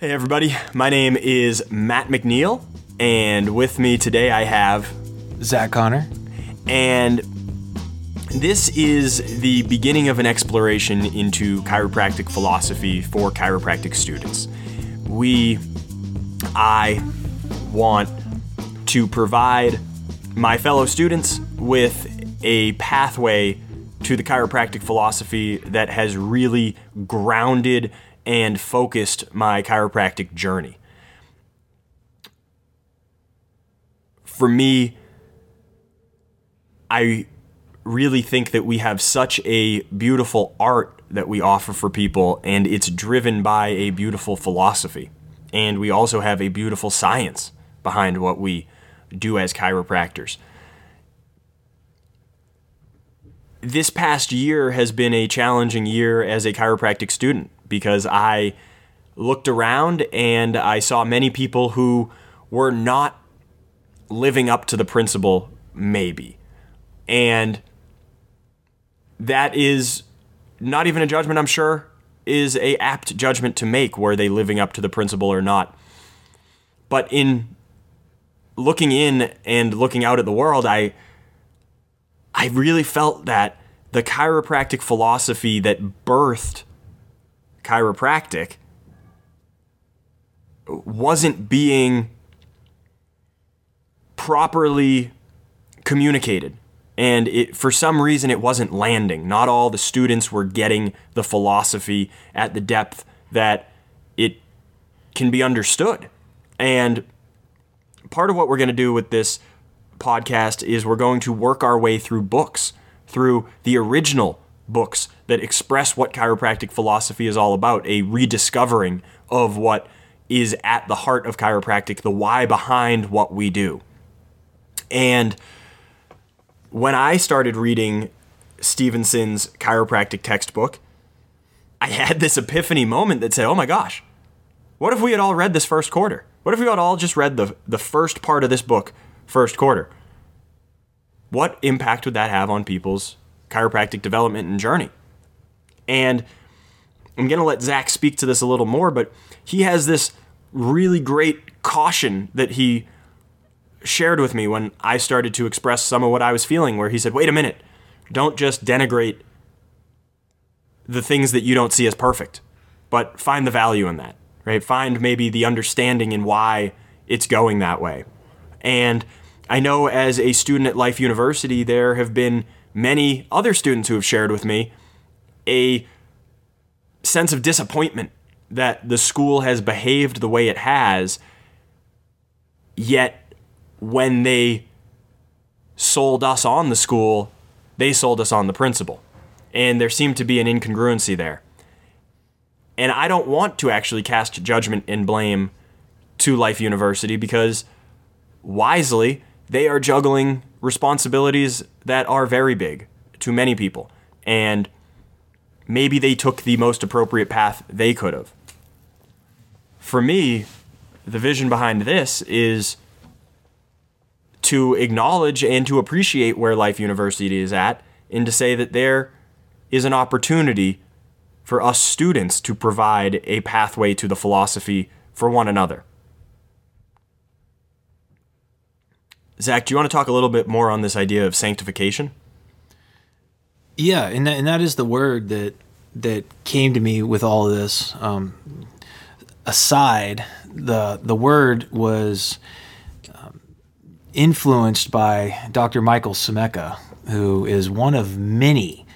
Hey, everybody. My name is Matt McNeil, and with me today I have Zach Conner. And this is the beginning of an exploration into chiropractic philosophy for chiropractic students. We, I, want to provide my fellow students with a pathway to the chiropractic philosophy that has really grounded and focused my chiropractic journey. For me, I really think that we have such a beautiful art that we offer for people, and it's driven by a beautiful philosophy. And we also have a beautiful science behind what we do as chiropractors. This past year has been a challenging year as a chiropractic student because I looked around and I saw many people who were not living up to the principle, maybe. And that is not even a judgment, I'm sure, is a apt judgment to make. Were they living up to the principle or not? But in looking in and looking out at the world, I I really felt that the chiropractic philosophy that birthed chiropractic wasn't being properly communicated. And it, for some reason it wasn't landing. Not all the students were getting the philosophy at the depth that it can be understood. And part of what we're going to do with this podcast is we're going to work our way through books through the original books that express what chiropractic philosophy is all about, a rediscovering of what is at the heart of chiropractic, the why behind what we do. And when I started reading Stephenson's chiropractic textbook, I had this epiphany moment that said, oh my gosh, what if we had all read this first quarter? What if we had all just read the, the first part of this book, first quarter? What impact would that have on people's chiropractic development and journey? And I'm going to let Zach speak to this a little more, but he has this really great caution that he shared with me when I started to express some of what I was feeling, where he said, wait a minute, don't just denigrate the things that you don't see as perfect, but find the value in that, right? Find maybe the understanding in why it's going that way. And I know as a student at Life University, there have been many other students who have shared with me a sense of disappointment that the school has behaved the way it has, yet when they sold us on the school, they sold us on the principle. And there seemed to be an incongruency there. And I don't want to actually cast judgment and blame to Life University because wisely, they are juggling responsibilities that are very big to many people. And maybe they took the most appropriate path they could have. For me, the vision behind this is to acknowledge and to appreciate where Life University is at and to say that there is an opportunity for us students to provide a pathway to the philosophy for one another. Zach, do you want to talk a little bit more on this idea of sanctification? Yeah, and that, and that is the word that that came to me with all of this. Um, aside, the the word was um, influenced by Dr. Michael Semeka, who is one of many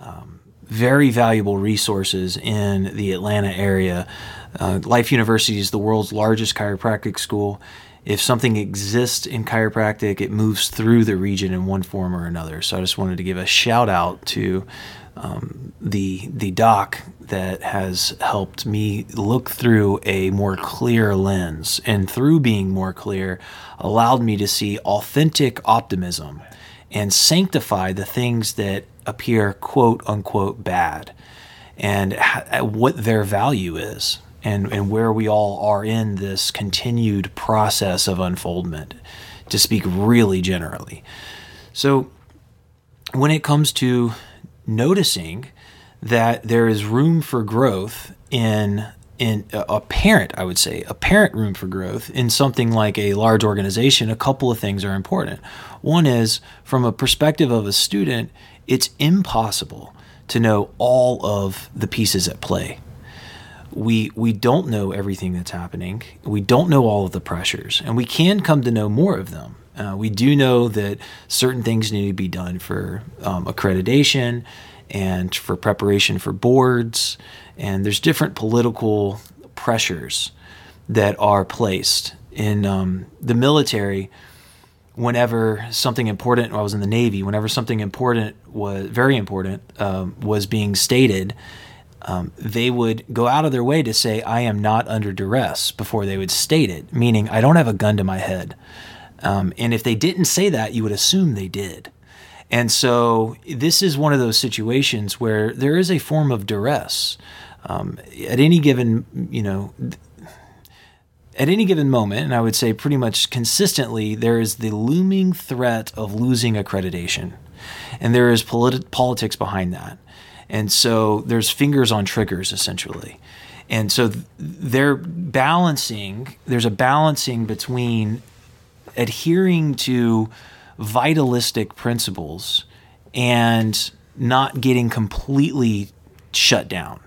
um, very valuable resources in the Atlanta area. Uh, Life University is the world's largest chiropractic school if something exists in chiropractic, it moves through the region in one form or another. So I just wanted to give a shout out to um, the the doc that has helped me look through a more clear lens, and through being more clear, allowed me to see authentic optimism and sanctify the things that appear quote unquote bad, and ha- what their value is and, and where we all are in this continued process of unfoldment, to speak really generally. So, when it comes to noticing that there is room for growth in in a apparent, I would say, apparent room for growth in something like a large organization, a couple of things are important. One is from a perspective of a student, it's impossible to know all of the pieces at play. We we don't know everything that's happening. We don't know all of the pressures, and we can come to know more of them. Uh, we do know that certain things need to be done for um, accreditation and for preparation for boards and there's different political pressures that are placed in um, the military whenever something important i was in the navy whenever something important was very important um, was being stated um, they would go out of their way to say i am not under duress before they would state it meaning i don't have a gun to my head um, and if they didn't say that you would assume they did and so this is one of those situations where there is a form of duress um, at any given, you know, at any given moment, and I would say pretty much consistently, there is the looming threat of losing accreditation. And there is politi- politics behind that. And so there's fingers on triggers, essentially. And so they're balancing, there's a balancing between adhering to vitalistic principles and not getting completely shut down.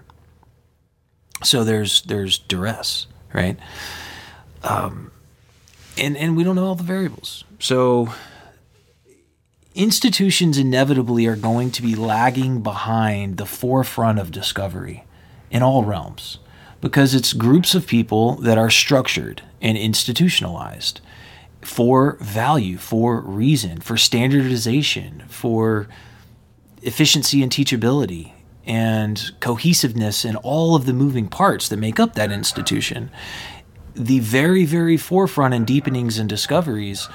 So there's there's duress, right? Um, and and we don't know all the variables. So institutions inevitably are going to be lagging behind the forefront of discovery in all realms because it's groups of people that are structured and institutionalized for value, for reason, for standardization, for efficiency and teachability, and cohesiveness and all of the moving parts that make up that institution. The very, very forefront and deepenings and discoveries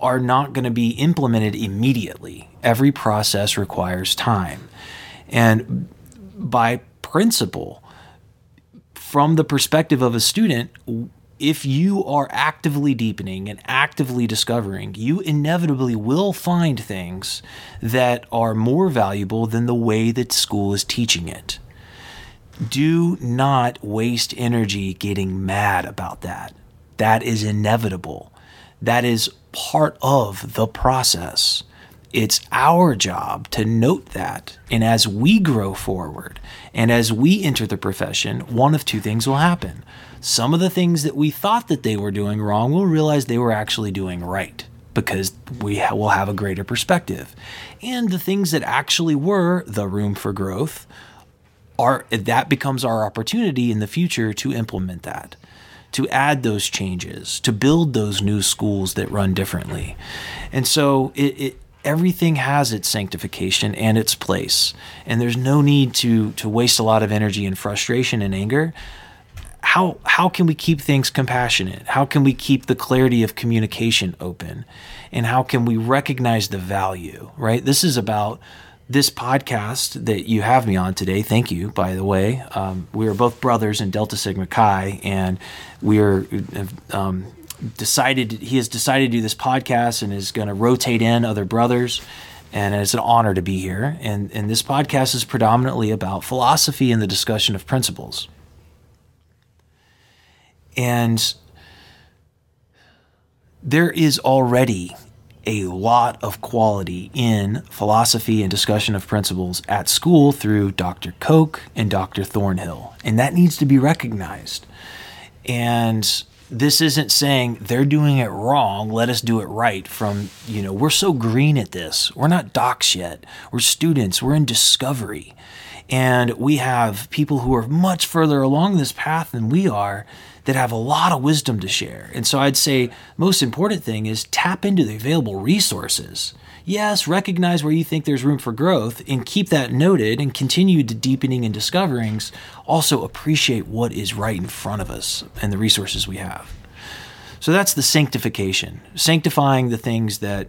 are not going to be implemented immediately. Every process requires time. And by principle, from the perspective of a student, if you are actively deepening and actively discovering, you inevitably will find things that are more valuable than the way that school is teaching it. Do not waste energy getting mad about that. That is inevitable. That is part of the process. It's our job to note that. And as we grow forward and as we enter the profession, one of two things will happen some of the things that we thought that they were doing wrong, we'll realize they were actually doing right because we will have a greater perspective. And the things that actually were the room for growth are that becomes our opportunity in the future to implement that, to add those changes, to build those new schools that run differently. And so it, it everything has its sanctification and its place. And there's no need to to waste a lot of energy and frustration and anger how how can we keep things compassionate? How can we keep the clarity of communication open? And how can we recognize the value, right? This is about this podcast that you have me on today. Thank you, by the way. Um, we are both brothers in Delta Sigma Chi, and we are um, decided. He has decided to do this podcast and is going to rotate in other brothers. And it's an honor to be here. And, and this podcast is predominantly about philosophy and the discussion of principles. And there is already a lot of quality in philosophy and discussion of principles at school through Dr. Koch and Dr. Thornhill. And that needs to be recognized. And this isn't saying they're doing it wrong, let us do it right from, you know, we're so green at this. We're not docs yet. We're students. We're in discovery. And we have people who are much further along this path than we are that have a lot of wisdom to share. And so I'd say most important thing is tap into the available resources. Yes, recognize where you think there's room for growth and keep that noted and continue to deepening and discoverings. Also appreciate what is right in front of us and the resources we have. So that's the sanctification, sanctifying the things that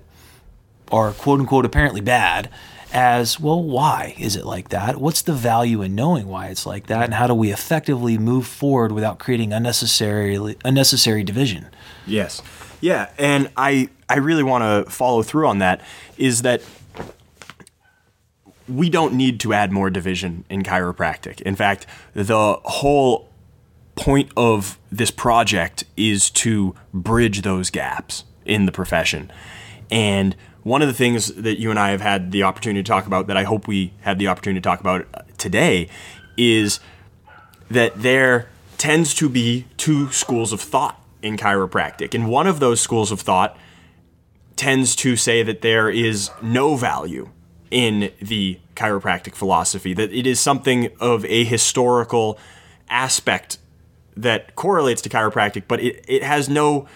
are quote unquote apparently bad as well why is it like that? What's the value in knowing why it's like that? And how do we effectively move forward without creating unnecessary unnecessary division? Yes. Yeah and i i really want to follow through on that is that we don't need to add more division in chiropractic. In fact the whole point of this project is to bridge those gaps in the profession. And one of the things that you and I have had the opportunity to talk about that I hope we have the opportunity to talk about uh, today is that there tends to be two schools of thought in chiropractic. And one of those schools of thought tends to say that there is no value in the chiropractic philosophy, that it is something of a historical aspect that correlates to chiropractic, but it, it has no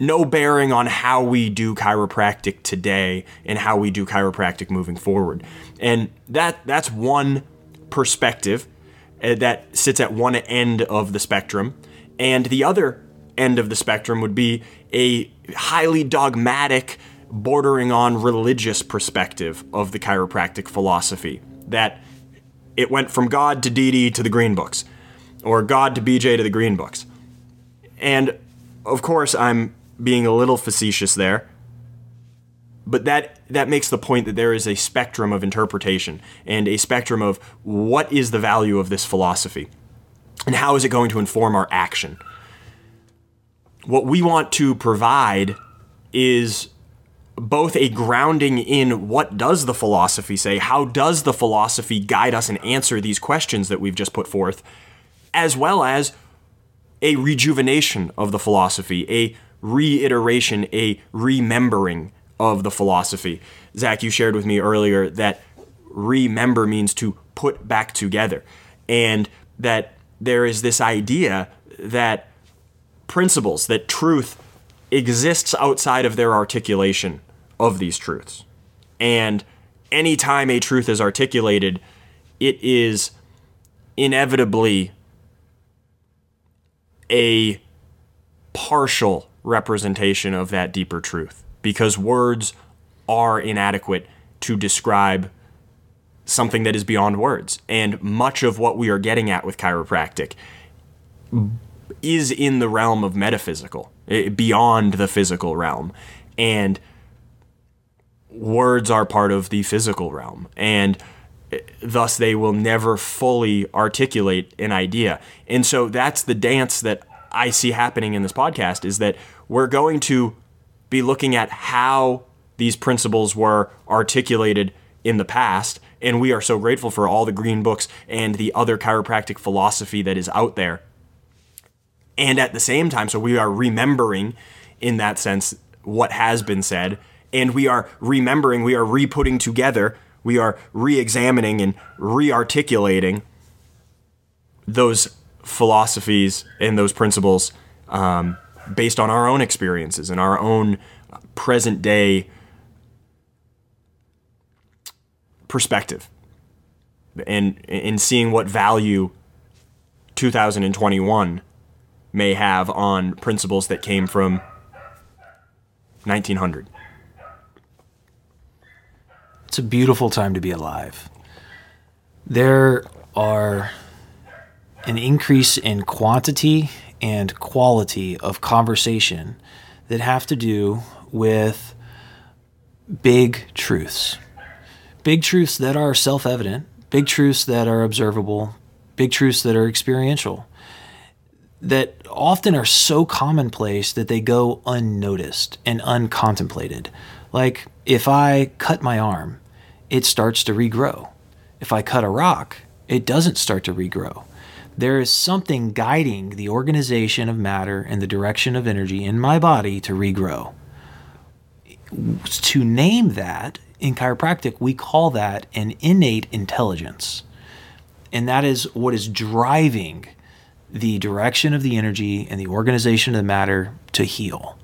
no bearing on how we do chiropractic today and how we do chiropractic moving forward. And that that's one perspective uh, that sits at one end of the spectrum, and the other end of the spectrum would be a highly dogmatic, bordering on religious perspective of the chiropractic philosophy that it went from God to DD to the Green Books, or God to BJ to the Green Books. And of course, I'm being a little facetious there, but that that makes the point that there is a spectrum of interpretation and a spectrum of what is the value of this philosophy and how is it going to inform our action. What we want to provide is both a grounding in what does the philosophy say, how does the philosophy guide us and answer these questions that we've just put forth, as well as a rejuvenation of the philosophy, a reiteration, a remembering of the philosophy. Zach, you shared with me earlier that remember means to put back together, and that there is this idea that principles, that truth exists outside of their articulation of these truths. And anytime a truth is articulated, it is inevitably a partial representation of that deeper truth because words are inadequate to describe something that is beyond words. And much of what we are getting at with chiropractic is in the realm of metaphysical, eh, beyond the physical realm. And words are part of the physical realm. And eh, thus they will never fully articulate an idea. And so that's the dance that I see happening in this podcast is that we're going to be looking at how these principles were articulated in the past. And we are so grateful for all the green books and the other chiropractic philosophy that is out there. And at the same time, so we are remembering in that sense what has been said. And we are remembering, we are re putting together, we are re examining and re articulating those philosophies and those principles um, based on our own experiences and our own present day perspective and in seeing what value 2021 may have on principles that came from 1900 it's a beautiful time to be alive. There are an increase in quantity and quality of conversation that have to do with big truths. Big truths that are self evident, big truths that are observable, big truths that are experiential, that often are so commonplace that they go unnoticed and uncontemplated. Like if I cut my arm, it starts to regrow. If I cut a rock, it doesn't start to regrow there is something guiding the organization of matter and the direction of energy in my body to regrow. To name that in chiropractic, we call that an innate intelligence. And that is what is driving the direction of the energy and the organization of the matter to heal.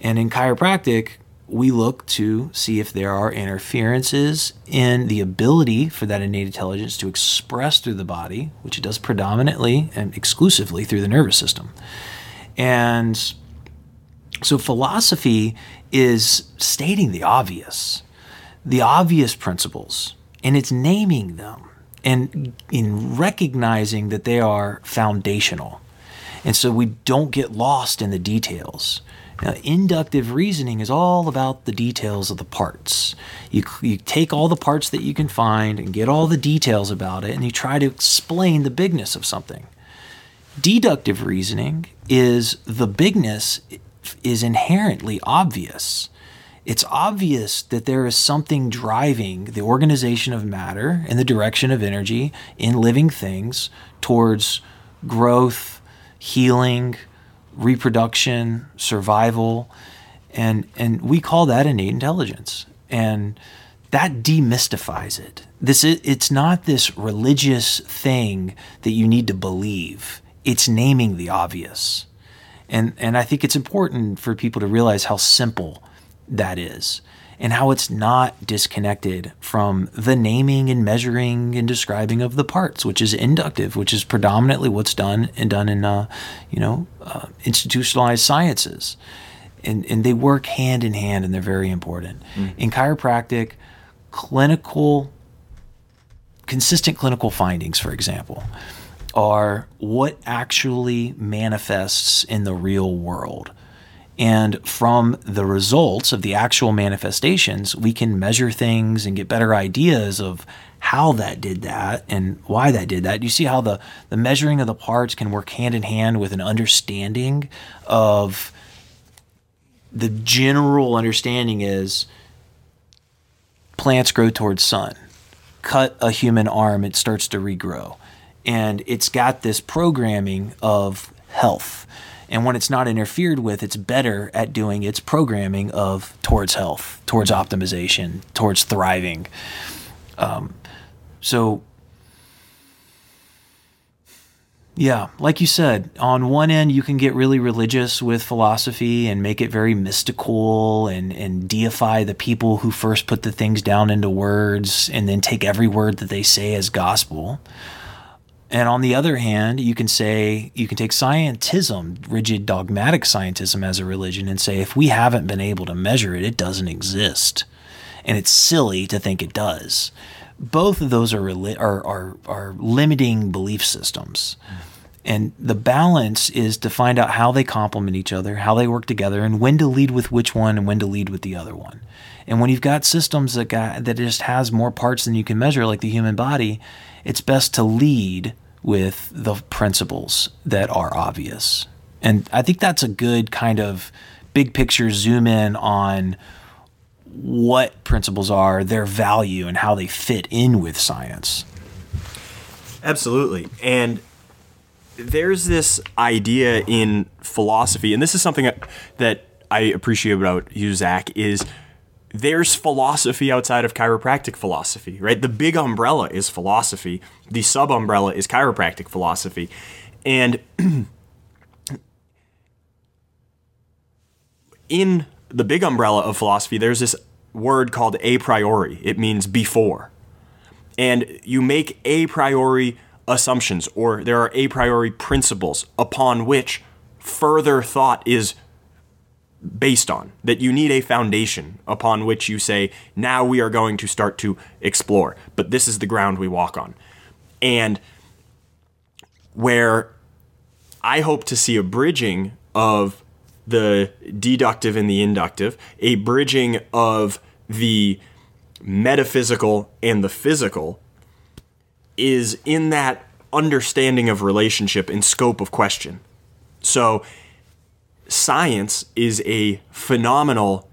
And in chiropractic, we look to see if there are interferences in the ability for that innate intelligence to express through the body, which it does predominantly and exclusively through the nervous system. And so philosophy is stating the obvious, the obvious principles, and it's naming them and in recognizing that they are foundational. And so we don't get lost in the details. Now, inductive reasoning is all about the details of the parts. You, you take all the parts that you can find and get all the details about it, and you try to explain the bigness of something. Deductive reasoning is the bigness is inherently obvious. It's obvious that there is something driving the organization of matter in the direction of energy in living things towards growth, healing, reproduction, survival, and and we call that innate intelligence. And that demystifies it. This is, it's not this religious thing that you need to believe. It's naming the obvious. And and I think it's important for people to realize how simple that is and how it's not disconnected from the naming and measuring and describing of the parts, which is inductive, which is predominantly what's done and done in, uh, you know, uh, institutionalized sciences, and and they work hand in hand, and they're very important. Mm. In chiropractic, clinical, consistent clinical findings, for example, are what actually manifests in the real world. And from the results of the actual manifestations, we can measure things and get better ideas of how that did that and why that did that. You see how the, the measuring of the parts can work hand in hand with an understanding of the general understanding is plants grow towards sun. Cut a human arm, it starts to regrow. And it's got this programming of health and when it's not interfered with, it's better at doing its programming of towards health, towards optimization, towards thriving. Um, so, yeah, like you said, on one end, you can get really religious with philosophy and make it very mystical and, and deify the people who first put the things down into words and then take every word that they say as gospel. And on the other hand, you can say, you can take scientism, rigid dogmatic scientism as a religion, and say, if we haven't been able to measure it, it doesn't exist. And it's silly to think it does. Both of those are, are, are, are limiting belief systems. And the balance is to find out how they complement each other, how they work together, and when to lead with which one and when to lead with the other one. And when you've got systems that got, that just has more parts than you can measure, like the human body, it's best to lead with the principles that are obvious. And I think that's a good kind of big picture zoom in on what principles are, their value, and how they fit in with science. Absolutely. And there's this idea in philosophy, and this is something that I appreciate about you, Zach, is there's philosophy outside of chiropractic philosophy, right? The big umbrella is philosophy, the sub umbrella is chiropractic philosophy. And in the big umbrella of philosophy, there's this word called a priori. It means before. And you make a priori assumptions, or there are a priori principles upon which further thought is based on, that you need a foundation upon which you say, now we are going to start to explore, but this is the ground we walk on. And where I hope to see a bridging of the deductive and the inductive, a bridging of the metaphysical and the physical, is in that understanding of relationship and scope of question. So, science is a phenomenal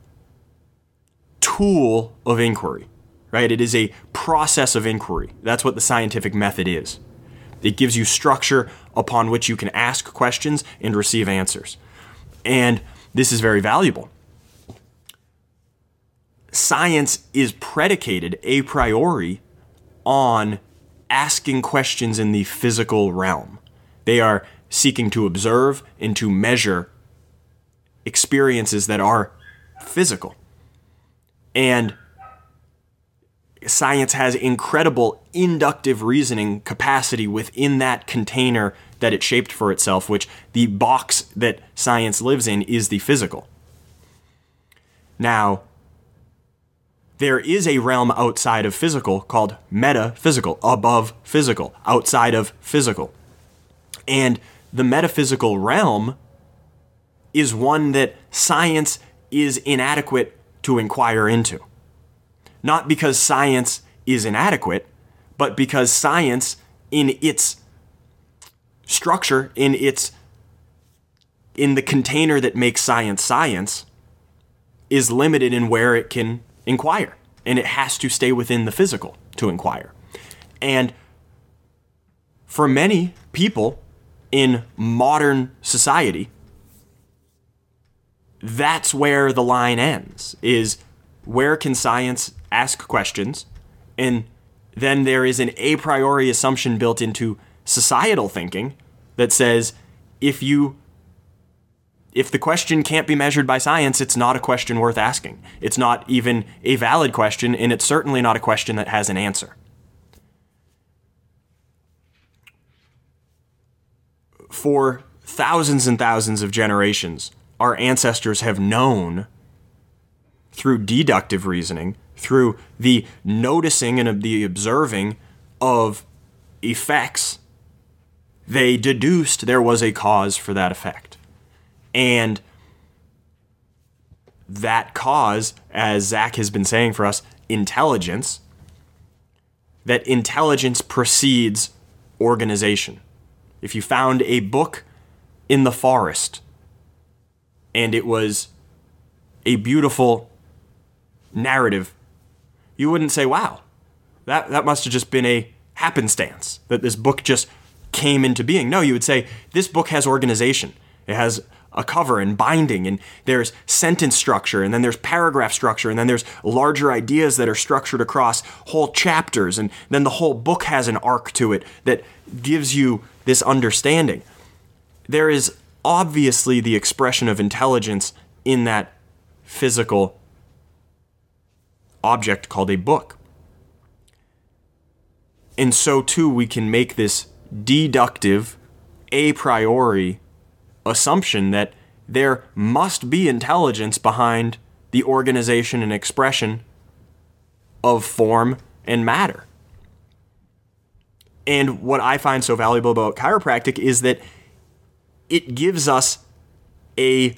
tool of inquiry, right? It is a process of inquiry. That's what the scientific method is. It gives you structure upon which you can ask questions and receive answers. And this is very valuable. Science is predicated a priori on asking questions in the physical realm. They are seeking to observe and to measure experiences that are physical. And science has incredible inductive reasoning capacity within that container that it shaped for itself, which the box that science lives in is the physical. Now, there is a realm outside of physical called metaphysical, above physical, outside of physical. And the metaphysical realm is one that science is inadequate to inquire into. Not because science is inadequate, but because science, in its structure in its in the container that makes science science is limited in where it can inquire and it has to stay within the physical to inquire and for many people in modern society that's where the line ends is where can science ask questions and then there is an a priori assumption built into societal thinking that says if you if the question can't be measured by science, it's not a question worth asking. It's not even a valid question, and it's certainly not a question that has an answer. For thousands and thousands of generations, our ancestors have known through deductive reasoning, through the noticing and the observing of effects, they deduced there was a cause for that effect. And that cause, as Zach has been saying for us, intelligence, that intelligence precedes organization. If you found a book in the forest and it was a beautiful narrative, you wouldn't say, wow, that, that must have just been a happenstance, that this book just came into being. No, you would say, this book has organization. It has a cover and binding, and there's sentence structure, and then there's paragraph structure, and then there's larger ideas that are structured across whole chapters, and then the whole book has an arc to it that gives you this understanding. There is obviously the expression of intelligence in that physical object called a book. And so, too, we can make this deductive, a priori assumption that there must be intelligence behind the organization and expression of form and matter. And what I find so valuable about chiropractic is that it gives us a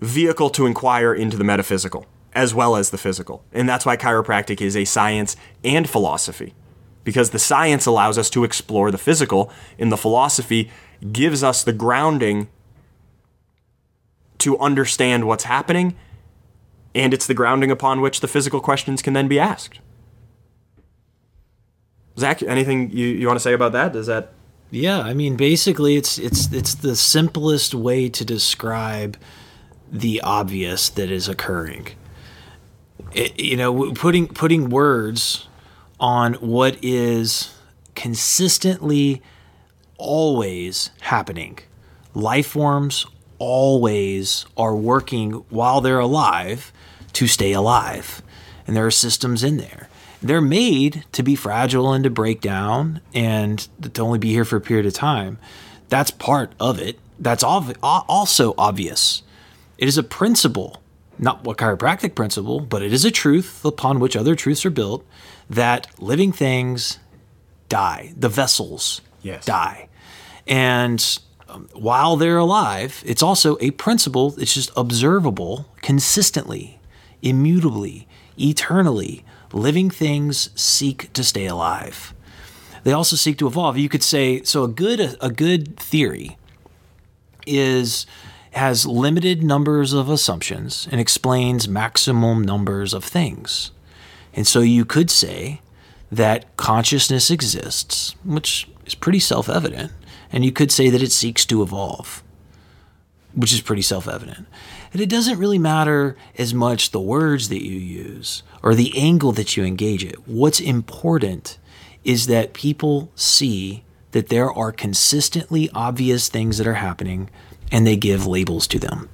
vehicle to inquire into the metaphysical as well as the physical. And that's why chiropractic is a science and philosophy. Because the science allows us to explore the physical, and the philosophy gives us the grounding to understand what's happening, and it's the grounding upon which the physical questions can then be asked. Zach, anything you, you want to say about that? Does that yeah, I mean, basically, it's it's it's the simplest way to describe the obvious that is occurring. It, you know, putting putting words on what is consistently always happening. Life forms always are working while they're alive to stay alive, and there are systems in there they're made to be fragile and to break down and to only be here for a period of time. That's part of it. That's ov- also obvious. It is a principle, not what chiropractic principle, but it is a truth upon which other truths are built that living things die. The vessels yes. die. And um, while they're alive, it's also a principle It's just observable consistently, immutably, eternally living things seek to stay alive. They also seek to evolve. You could say so. A good a good theory is has limited numbers of assumptions and explains maximum numbers of things. And so you could say that consciousness exists, which is pretty self evident, and you could say that it seeks to evolve, which is pretty self evident. And it doesn't really matter as much the words that you use or the angle that you engage it. What's important is that people see that there are consistently obvious things that are happening and they give labels to them.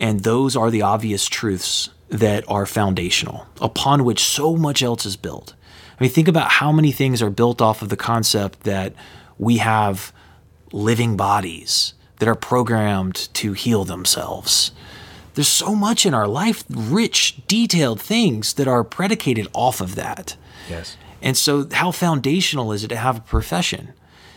And those are the obvious truths that are foundational, upon which so much else is built. I mean, think about how many things are built off of the concept that we have living bodies that are programmed to heal themselves there's so much in our life, rich, detailed things that are predicated off of that. Yes. And so, how foundational is it to have a profession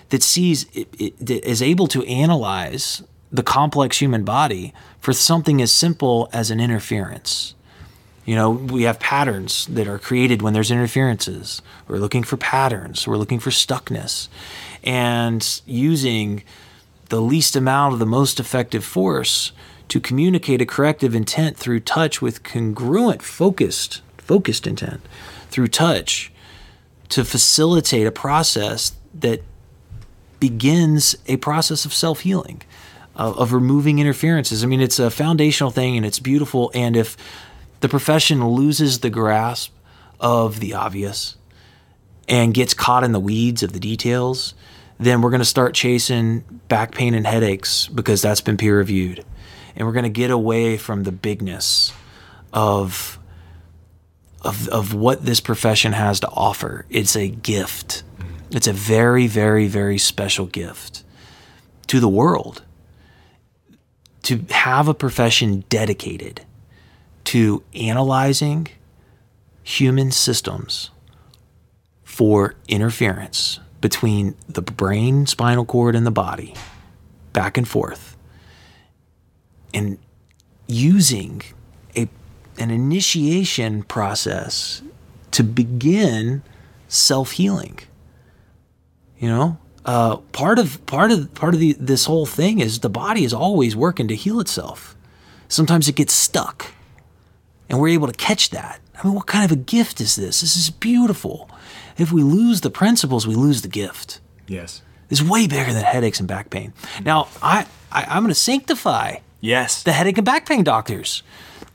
that sees, it, it, that is able to analyze the complex human body for something as simple as an interference? You know, we have patterns that are created when there's interferences. We're looking for patterns, we're looking for stuckness. And using the least amount of the most effective force to communicate a corrective intent through touch with congruent, focused, focused intent through touch to facilitate a process that begins a process of self healing, of, uh, of removing interferences. I mean, it's a foundational thing and it's beautiful. And if the profession loses the grasp of the obvious and gets caught in the weeds of the details, then we're going to start chasing back pain and headaches because that's been peer reviewed. And we're going to get away from the bigness of, of, of what this profession has to offer. It's a gift. It's a very, very, very special gift to the world. To have a profession dedicated to analyzing human systems for interference between the brain, spinal cord, and the body, back and forth, and using a, an initiation process to begin self healing. You know, uh, part of part of part of the, this whole thing is the body is always working to heal itself. Sometimes it gets stuck, and we're able to catch that. I mean, what kind of a gift is this? This is beautiful. If we lose the principles, we lose the gift. Yes. It's way bigger than headaches and back pain. Now, I, I I'm going to sanctify Yes. the headache and back pain doctors.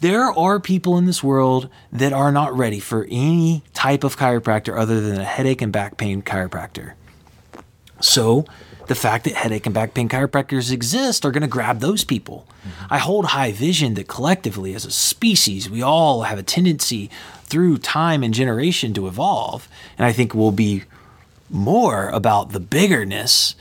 There are people in this world that are not ready for any type of chiropractor other than a headache and back pain chiropractor. So, the fact that headache and back pain chiropractors exist are going to grab those people. Mm-hmm. I hold high vision that collectively, as a species, we all have a tendency through time and generation to evolve. And I think we'll be more about the biggerness.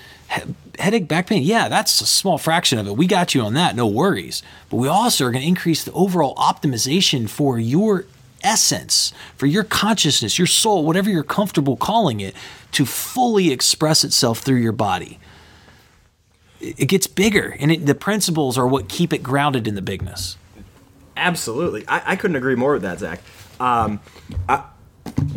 He- headache, back pain, yeah, that's a small fraction of it. We got you on that, no worries. But we also are going to increase the overall optimization for your essence, for your consciousness, your soul, whatever you're comfortable calling it, to fully express itself through your body. It it gets bigger, and it, the principles are what keep it grounded in the bigness. Absolutely. I, I couldn't agree more with that, Zach. Um, I,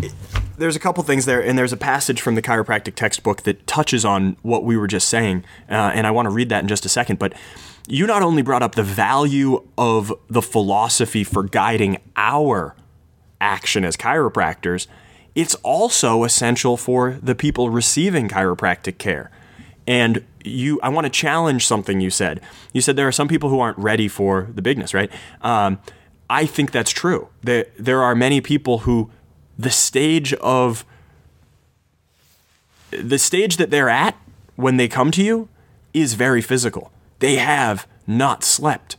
it- there's a couple things there, and there's a passage from the chiropractic textbook that touches on what we were just saying, uh, and I want to read that in just a second. But you not only brought up the value of the philosophy for guiding our action as chiropractors, it's also essential for the people receiving chiropractic care. And you, I want to challenge something you said. You said there are some people who aren't ready for the bigness, right? Um, I think that's true. There, there are many people who, the stage of, the stage that they're at when they come to you is very physical. They have not slept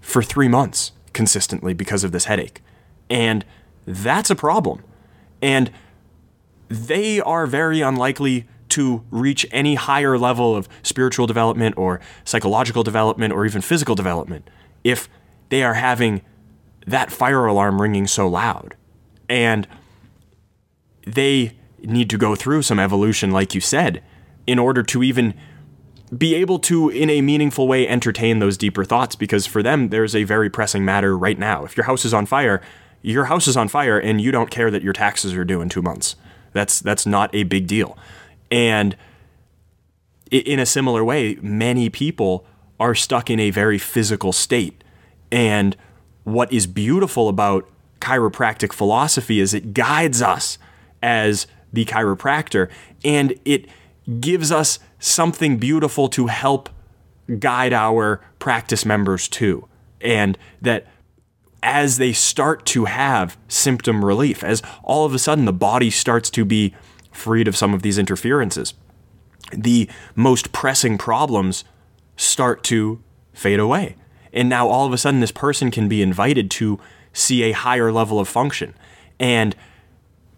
for three months consistently because of this headache. And that's a problem. And they are very unlikely to reach any higher level of spiritual development or psychological development or even physical development if they are having that fire alarm ringing so loud. And they need to go through some evolution, like you said, in order to even be able to, in a meaningful way, entertain those deeper thoughts because for them, there's a very pressing matter right now. If your house is on fire, your house is on fire and you don't care that your taxes are due in two months. That's, that's not a big deal. And in a similar way, many people are stuck in a very physical state. And what is beautiful about chiropractic philosophy is it guides us as the chiropractor and it gives us something beautiful to help guide our practice members too. And that as they start to have symptom relief, as all of a sudden the body starts to be freed of some of these interferences, the most pressing problems start to fade away. And now all of a sudden, this person can be invited to see a higher level of function. And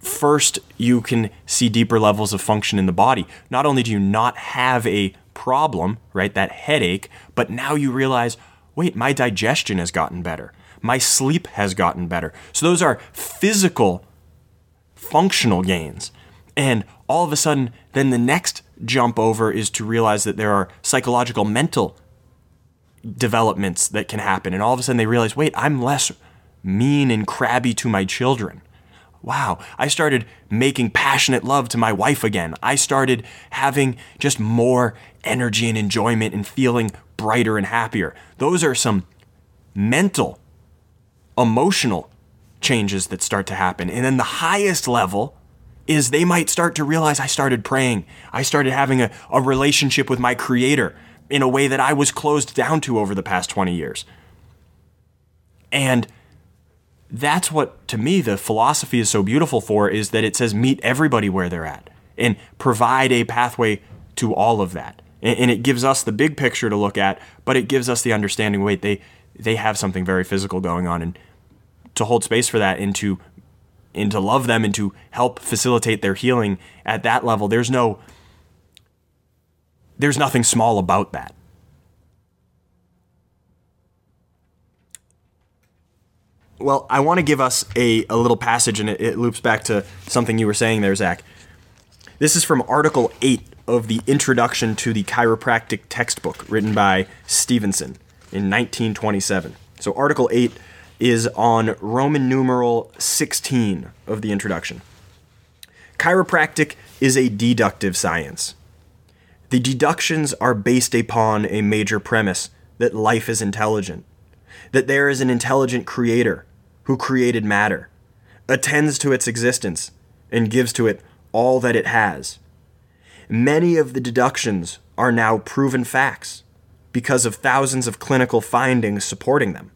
first, you can see deeper levels of function in the body. Not only do you not have a problem, right, that headache, but now you realize wait, my digestion has gotten better. My sleep has gotten better. So those are physical functional gains. And all of a sudden, then the next jump over is to realize that there are psychological, mental developments that can happen. And all of a sudden, they realize, wait, I'm less mean and crabby to my children. Wow, I started making passionate love to my wife again. I started having just more energy and enjoyment and feeling brighter and happier. Those are some mental, emotional changes that start to happen. And then the highest level is they might start to realize I started praying. I started having a, a relationship with my creator in a way that I was closed down to over the past 20 years. And that's what to me the philosophy is so beautiful for is that it says meet everybody where they're at and provide a pathway to all of that. And, it gives us the big picture to look at but it gives us the understanding wait they they have something very physical going on. And to hold space for that and to and to love them and to help facilitate their healing at that level there's no there's nothing small about that Well, I want to give us a, a little passage, and it, it loops back to something you were saying there, Zach. This is from Article 8 of the Introduction to the Chiropractic Textbook, written by Stephenson in 1927. So, Article 8 is on Roman numeral 16 of the introduction. Chiropractic is a deductive science. The deductions are based upon a major premise that life is intelligent, that there is an intelligent creator who created matter, attends to its existence, and gives to it all that it has. Many of the deductions are now proven facts because of thousands of clinical findings supporting them,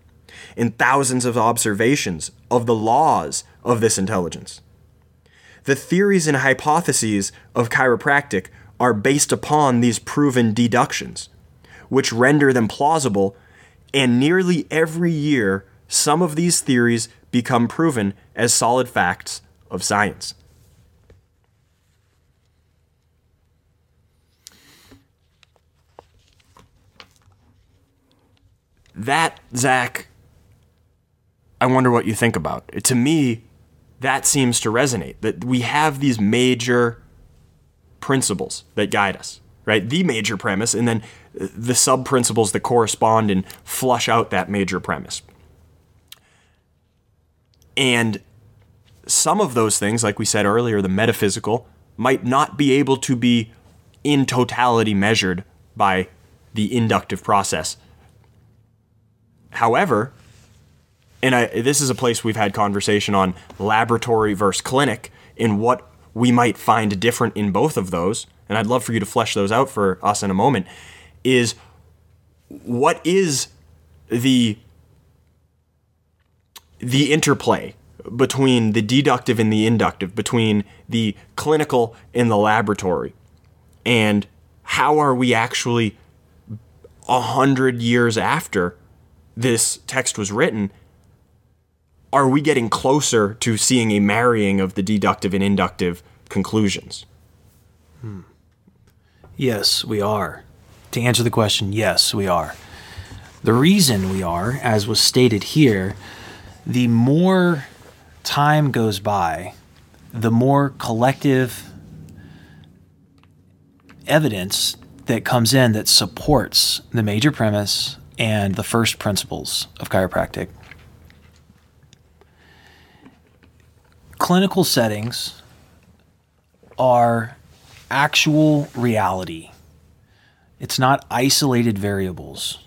and thousands of observations of the laws of this intelligence. The theories and hypotheses of chiropractic are based upon these proven deductions, which render them plausible, and nearly every year some of these theories become proven as solid facts of science. That, Zach, I wonder what you think about. To me, that seems to resonate. That we have these major principles that guide us, right? The major premise, and then the sub principles that correspond and flush out that major premise. And some of those things, like we said earlier, the metaphysical, might not be able to be in totality measured by the inductive process. However, and I, this is a place we've had conversation on laboratory versus clinic and what we might find different in both of those, and I'd love for you to flesh those out for us in a moment, is what is the the interplay between the deductive and the inductive, between the clinical and the laboratory. And how are we actually, a hundred years after this text was written, are we getting closer to seeing a marrying of the deductive and inductive conclusions? Hmm. Yes, we are. To answer the question, yes, we are. The reason we are, as was stated here, the more time goes by, the more collective evidence that comes in that supports the major premise and the first principles of chiropractic. Clinical settings are actual reality. It's not isolated variables.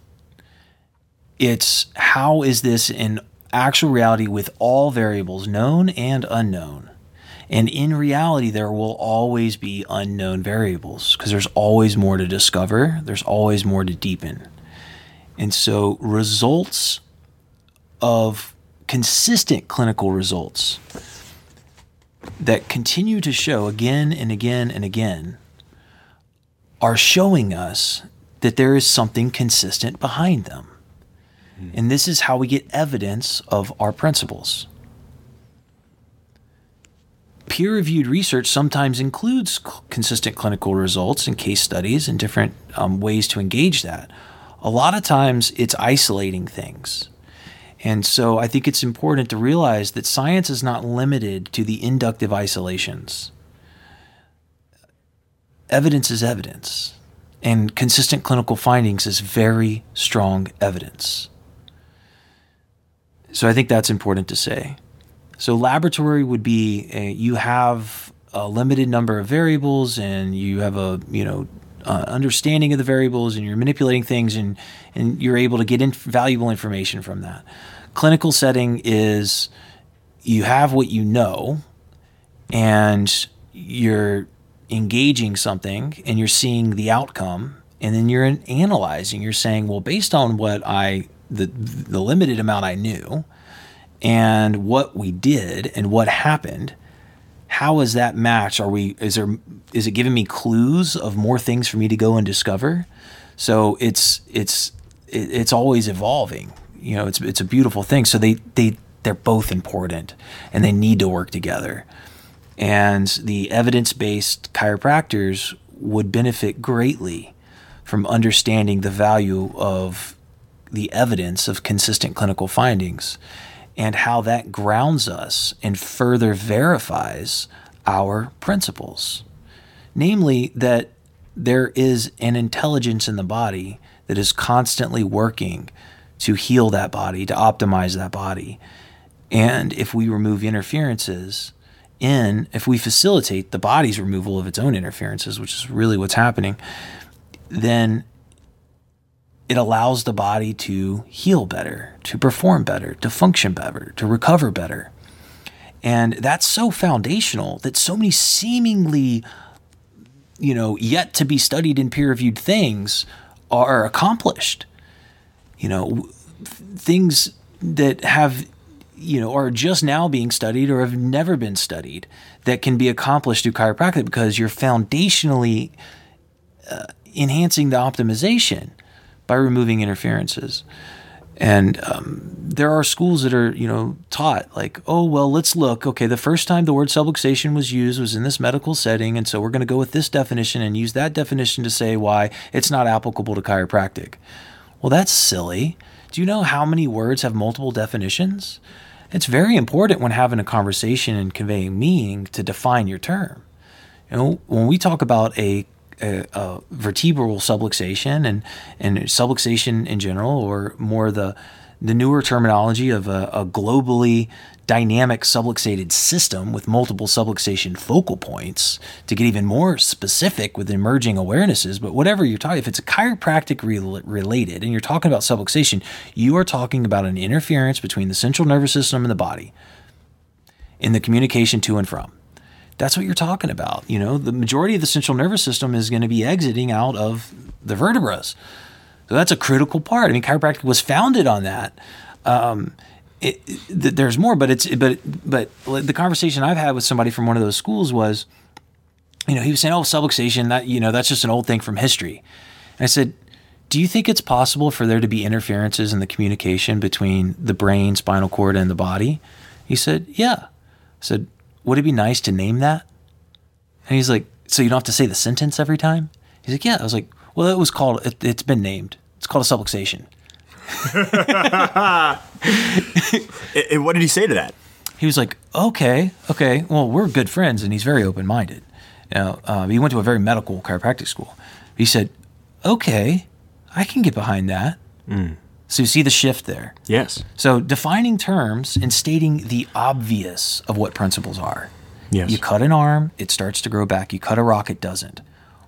It's how is this in actual reality with all variables, known and unknown. And in reality, there will always be unknown variables because there's always more to discover, there's always more to deepen. And so, results of consistent clinical results that continue to show again and again and again are showing us that there is something consistent behind them. And this is how we get evidence of our principles. Peer reviewed research sometimes includes consistent clinical results and case studies and different um, ways to engage that. A lot of times it's isolating things. And so I think it's important to realize that science is not limited to the inductive isolations. Evidence is evidence, and consistent clinical findings is very strong evidence. So I think that's important to say. So laboratory would be a, you have a limited number of variables and you have a you know uh, understanding of the variables and you're manipulating things and and you're able to get in valuable information from that. Clinical setting is you have what you know and you're engaging something and you're seeing the outcome and then you're analyzing you're saying well based on what i the the limited amount i knew and what we did and what happened how is that match? Are we is there is it giving me clues of more things for me to go and discover? So it's it's it's always evolving. You know it's it's a beautiful thing. So they they they're both important and they need to work together. And the evidence-based chiropractors would benefit greatly from understanding the value of the evidence of consistent clinical findings and how that grounds us and further verifies our principles. Namely, that there is an intelligence in the body that is constantly working to heal that body, to optimize that body. And if we remove interferences in, if we facilitate the body's removal of its own interferences, which is really what's happening, then it allows the body to heal better, to perform better, to function better, to recover better. And that's so foundational that so many seemingly, you know, yet to be studied and peer reviewed things are accomplished. You know, things that have, you know, are just now being studied or have never been studied that can be accomplished through chiropractic because you're foundationally uh, enhancing the optimization by removing interferences. And um, there are schools that are, you know, taught like, oh, well, let's look. Okay, the first time the word subluxation was used was in this medical setting, and so we're going to go with this definition and use that definition to say why it's not applicable to chiropractic. Well, that's silly. Do you know how many words have multiple definitions? It's very important when having a conversation and conveying meaning to define your term. You know, when we talk about a a, a vertebral subluxation and and subluxation in general, or more the the newer terminology of a, a globally dynamic subluxated system with multiple subluxation focal points to get even more specific with emerging awarenesses. But whatever you're talking, if it's a chiropractic re- related and you're talking about subluxation, you are talking about an interference between the central nervous system and the body in the communication to and from that's what you're talking about. You know, the majority of the central nervous system is going to be exiting out of the vertebrae. So that's a critical part. I mean, chiropractic was founded on that. Um, it, it, there's more, but it's but but the conversation I've had with somebody from one of those schools was, you know, he was saying, "Oh, subluxation, that you know, that's just an old thing from history." And I said, "Do you think it's possible for there to be interferences in the communication between the brain, spinal cord, and the body?" He said, "Yeah." I said, would it be nice to name that? And he's like, so you don't have to say the sentence every time? He's like, yeah. I was like, well, it was called, it, has been named. It's called a subluxation. and what did he say to that? He was like, okay, okay. Well, we're good friends, and he's very open minded. Now, uh, he went to a very medical chiropractic school. He said, okay, I can get behind that. Mm. So you see the shift there. Yes. So defining terms and stating the obvious of what principles are. Yes. You cut an arm, it starts to grow back. You cut a rock, it doesn't.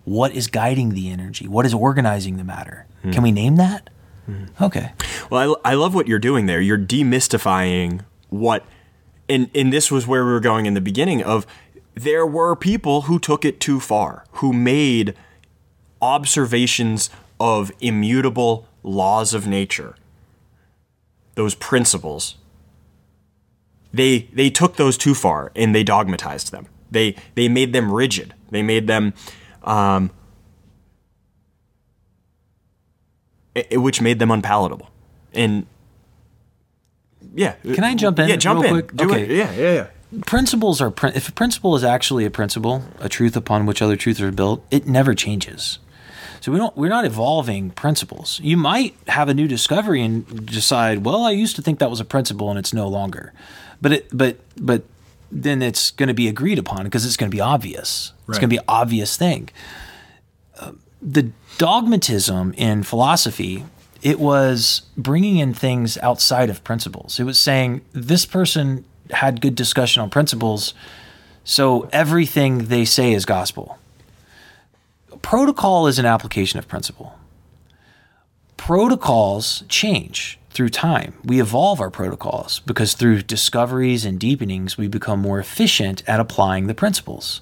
What is guiding the energy? What is organizing the matter? Mm. Can we name that? Mm. Okay. Well, I, I love what you're doing there. You're demystifying what, and and this was where we were going in the beginning of there were people who took it too far, who made observations of immutable laws of nature, those principles, they they took those too far and they dogmatized them. They they made them rigid. They made them, um, it, which made them unpalatable. And yeah, can I jump in? Yeah, jump in. Quick? Do okay. It. Yeah, yeah, yeah. Principles are if a principle is actually a principle, a truth upon which other truths are built, it never changes. So we don't we're not evolving principles. You might have a new discovery and decide, well, I used to think that was a principle and it's no longer. But it but but then it's going to be agreed upon because it's going to be obvious. Right. It's going to be an obvious thing. Uh, the dogmatism in philosophy it was bringing in things outside of principles. It was saying this person had good discussion on principles, so everything they say is gospel. Protocol is an application of principle. Protocols change through time. We evolve our protocols because through discoveries and deepenings, we become more efficient at applying the principles.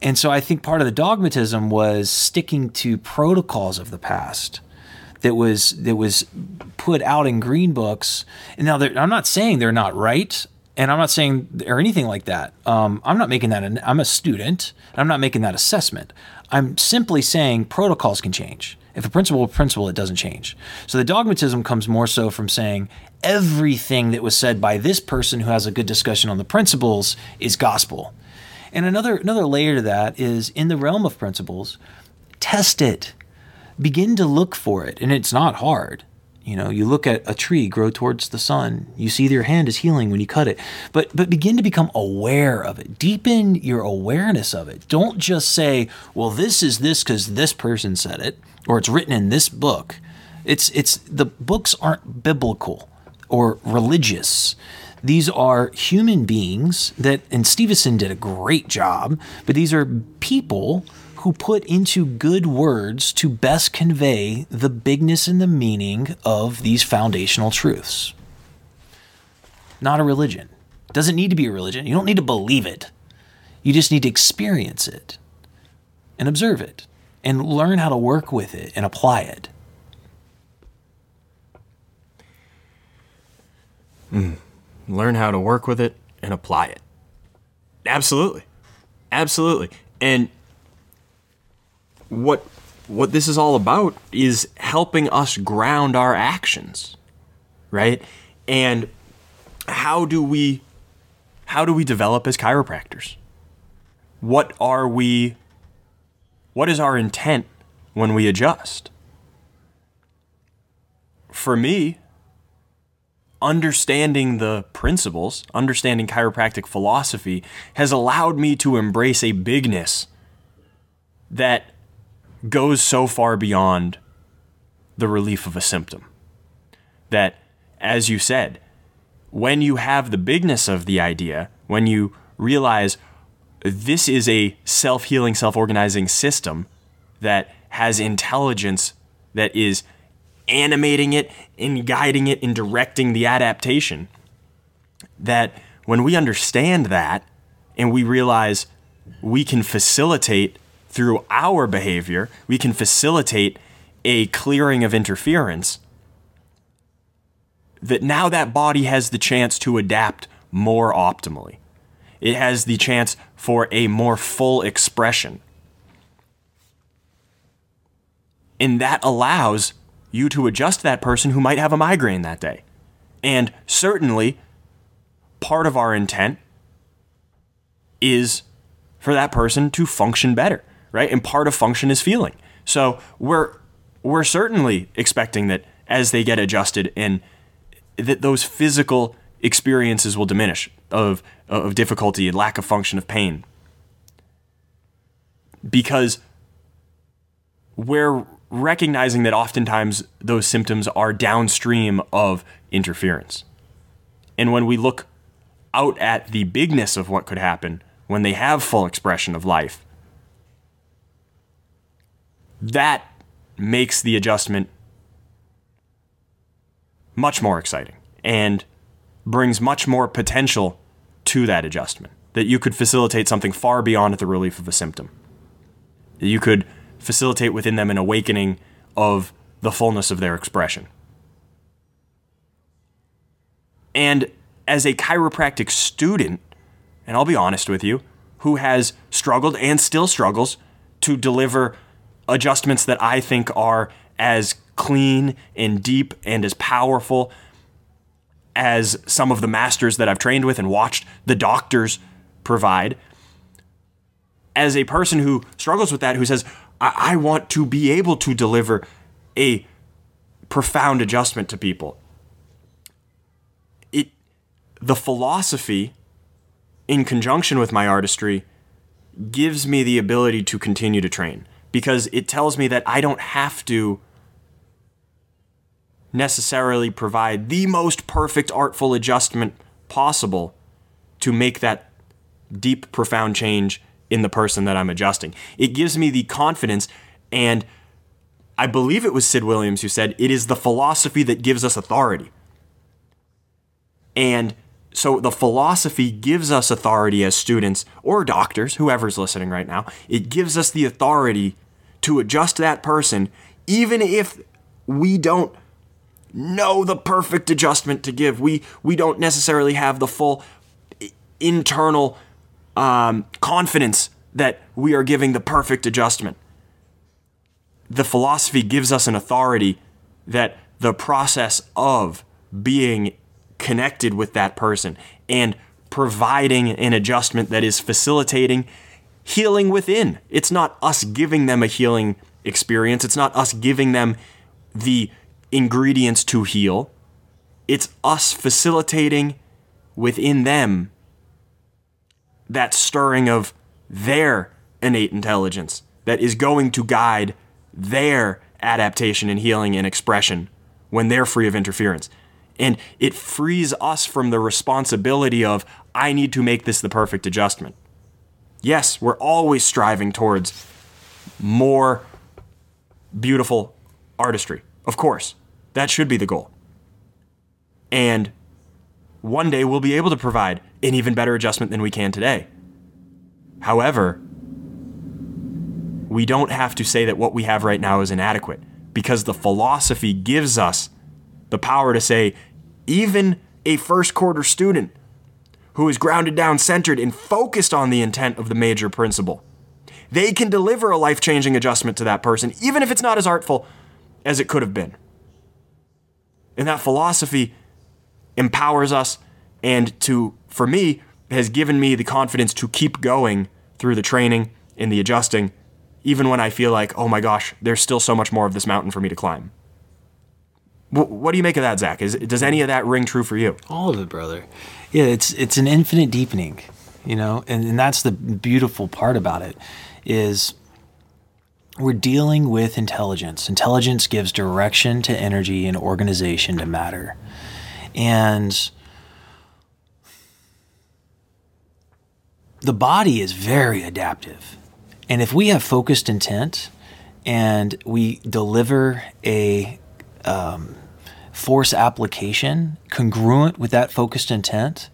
And so I think part of the dogmatism was sticking to protocols of the past that was that was put out in green books. And now I'm not saying they're not right, and I'm not saying or anything like that. Um, I'm not making that. An, I'm a student. I'm not making that assessment. I'm simply saying protocols can change. If a principle principle, it doesn't change. So the dogmatism comes more so from saying everything that was said by this person who has a good discussion on the principles is gospel. And another another layer to that is in the realm of principles, test it. Begin to look for it, and it's not hard. You know, you look at a tree grow towards the sun. You see your hand is healing when you cut it. But but begin to become aware of it. Deepen your awareness of it. Don't just say, "Well, this is this cuz this person said it," or it's written in this book. It's it's the books aren't biblical or religious. These are human beings that, and Stephenson did a great job, but these are people who put into good words to best convey the bigness and the meaning of these foundational truths. Not a religion. Doesn't need to be a religion. You don't need to believe it. You just need to experience it and observe it and learn how to work with it and apply it. Mm learn how to work with it, and apply it. Absolutely. Absolutely. And what what this is all about is helping us ground our actions. Right? And how do we how do we develop as chiropractors? What are we what is our intent when we adjust? For me, understanding the principles, understanding chiropractic philosophy, has allowed me to embrace a bigness that goes so far beyond the relief of a symptom. That, as you said, when you have the bigness of the idea, when you realize this is a self healing, self organizing system that has intelligence that is animating it and guiding it and directing the adaptation. That when we understand that and we realize we can facilitate through our behavior, we can facilitate a clearing of interference, that now that body has the chance to adapt more optimally. It has the chance for a more full expression. And that allows you to adjust that person who might have a migraine that day. And certainly, part of our intent is for that person to function better, right? And part of function is feeling. So we're we're certainly expecting that as they get adjusted and that those physical experiences will diminish of of difficulty and lack of function of pain. Because we're recognizing that oftentimes those symptoms are downstream of interference. And when we look out at the bigness of what could happen when they have full expression of life, that makes the adjustment much more exciting and brings much more potential to that adjustment. That you could facilitate something far beyond the relief of a symptom. That you could facilitate within them an awakening of the fullness of their expression. And as a chiropractic student, and I'll be honest with you, who has struggled and still struggles to deliver adjustments that I think are as clean and deep and as powerful as some of the masters that I've trained with and watched the doctors provide. As a person who struggles with that, who says, I, I want to be able to deliver a profound adjustment to people. It the philosophy in conjunction with my artistry gives me the ability to continue to train because it tells me that I don't have to necessarily provide the most perfect artful adjustment possible to make that deep, profound change in the person that I'm adjusting. It gives me the confidence, and I believe it was Sid Williams who said, it is the philosophy that gives us authority. And so the philosophy gives us authority as students or doctors, whoever's listening right now. It gives us the authority to adjust that person, even if we don't know the perfect adjustment to give. We we don't necessarily have the full internal um, confidence that we are giving the perfect adjustment. The philosophy gives us an authority that the process of being connected with that person and providing an adjustment that is facilitating healing within. It's not us giving them a healing experience, it's not us giving them the ingredients to heal. It's us facilitating within them that stirring of their innate intelligence that is going to guide their adaptation and healing and expression when they're free of interference. And it frees us from the responsibility of, I need to make this the perfect adjustment. Yes, we're always striving towards more beautiful artistry. Of course, that should be the goal. And one day we'll be able to provide an even better adjustment than we can today. However, we don't have to say that what we have right now is inadequate because the philosophy gives us the power to say, even a first quarter student who is grounded down, centered, and focused on the intent of the major principle, they can deliver a life changing adjustment to that person, even if it's not as artful as it could have been. And that philosophy empowers us and to, for me, has given me the confidence to keep going through the training and the adjusting, even when I feel like, oh my gosh, there's still so much more of this mountain for me to climb. What do you make of that, Zach? Is, does any of that ring true for you? All of it, brother. Yeah, it's it's an infinite deepening, you know, and, and that's the beautiful part about it is we're dealing with intelligence. Intelligence gives direction to energy and organization to matter. And the body is very adaptive. And if we have focused intent and we deliver a um, force application congruent with that focused intent,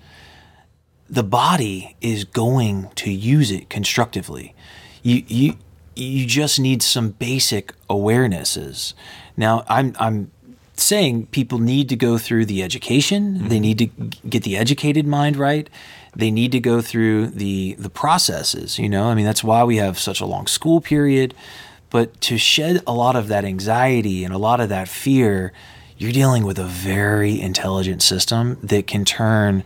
the body is going to use it constructively. You, you, you just need some basic awarenesses. Now, I'm, I'm saying people need to go through the education. Mm-hmm. They need to get the educated mind right. They need to go through the the processes. You know, I mean, that's why we have such a long school period. But to shed a lot of that anxiety and a lot of that fear, you're dealing with a very intelligent system that can turn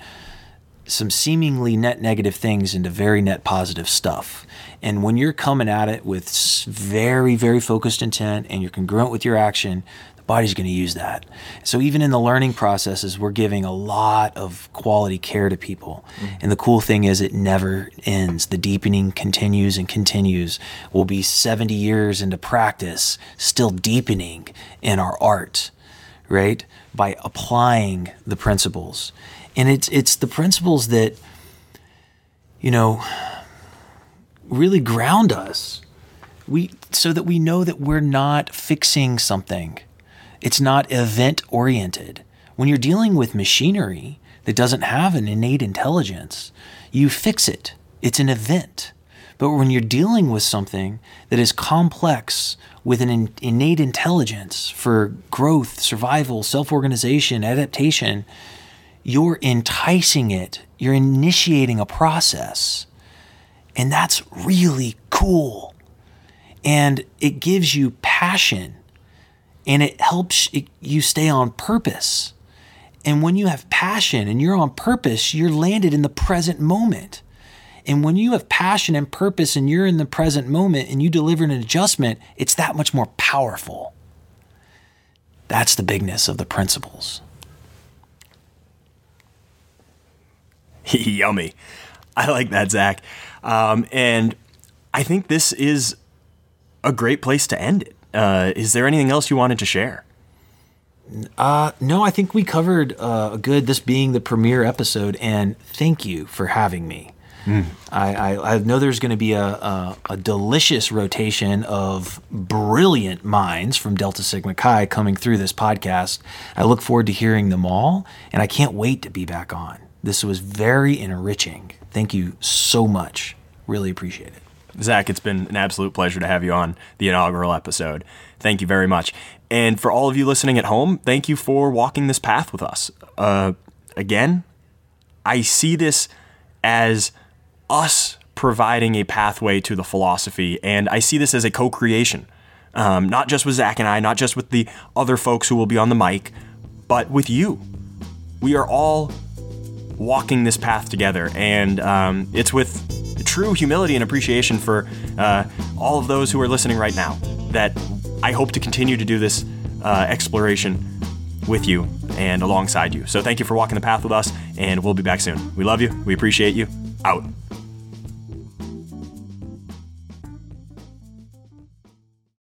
some seemingly net negative things into very net positive stuff. And when you're coming at it with very, very focused intent and you're congruent with your action, the body's going to use that. So even in the learning processes, we're giving a lot of quality care to people. Mm-hmm. And the cool thing is it never ends. The deepening continues and continues. We'll be 70 years into practice, still deepening in our art, right? By applying the principles. And it's it's the principles that you know really ground us. We so that we know that we're not fixing something it's not event oriented. When you're dealing with machinery that doesn't have an innate intelligence, you fix it. It's an event. But when you're dealing with something that is complex with an innate intelligence for growth, survival, self organization, adaptation, you're enticing it, you're initiating a process. And that's really cool. And it gives you passion and it helps you stay on purpose. And when you have passion and you're on purpose, you're landed in the present moment. And when you have passion and purpose and you're in the present moment and you deliver an adjustment, it's that much more powerful. That's the bigness of the principles. Yummy. I like that, Zach. Um, and I think this is a great place to end it. Uh, is there anything else you wanted to share? Uh, no, I think we covered uh, good. This being the premiere episode, and thank you for having me. Mm. I, I, I, know there's going to be a, a, a, delicious rotation of brilliant minds from Delta Sigma Chi coming through this podcast. I look forward to hearing them all, and I can't wait to be back on. This was very enriching. Thank you so much. Really appreciate it. Zach, it's been an absolute pleasure to have you on the inaugural episode. Thank you very much. And for all of you listening at home, thank you for walking this path with us. Uh, again, I see this as us providing a pathway to the philosophy, and I see this as a co creation. Um, not just with Zach and I, not just with the other folks who will be on the mic, but with you. We are all walking this path together, and um, it's with true humility and appreciation for uh, all of those who are listening right now that I hope to continue to do this uh, exploration with you and alongside you. So thank you for walking the path with us, and we'll be back soon. We love you. We appreciate you. Out.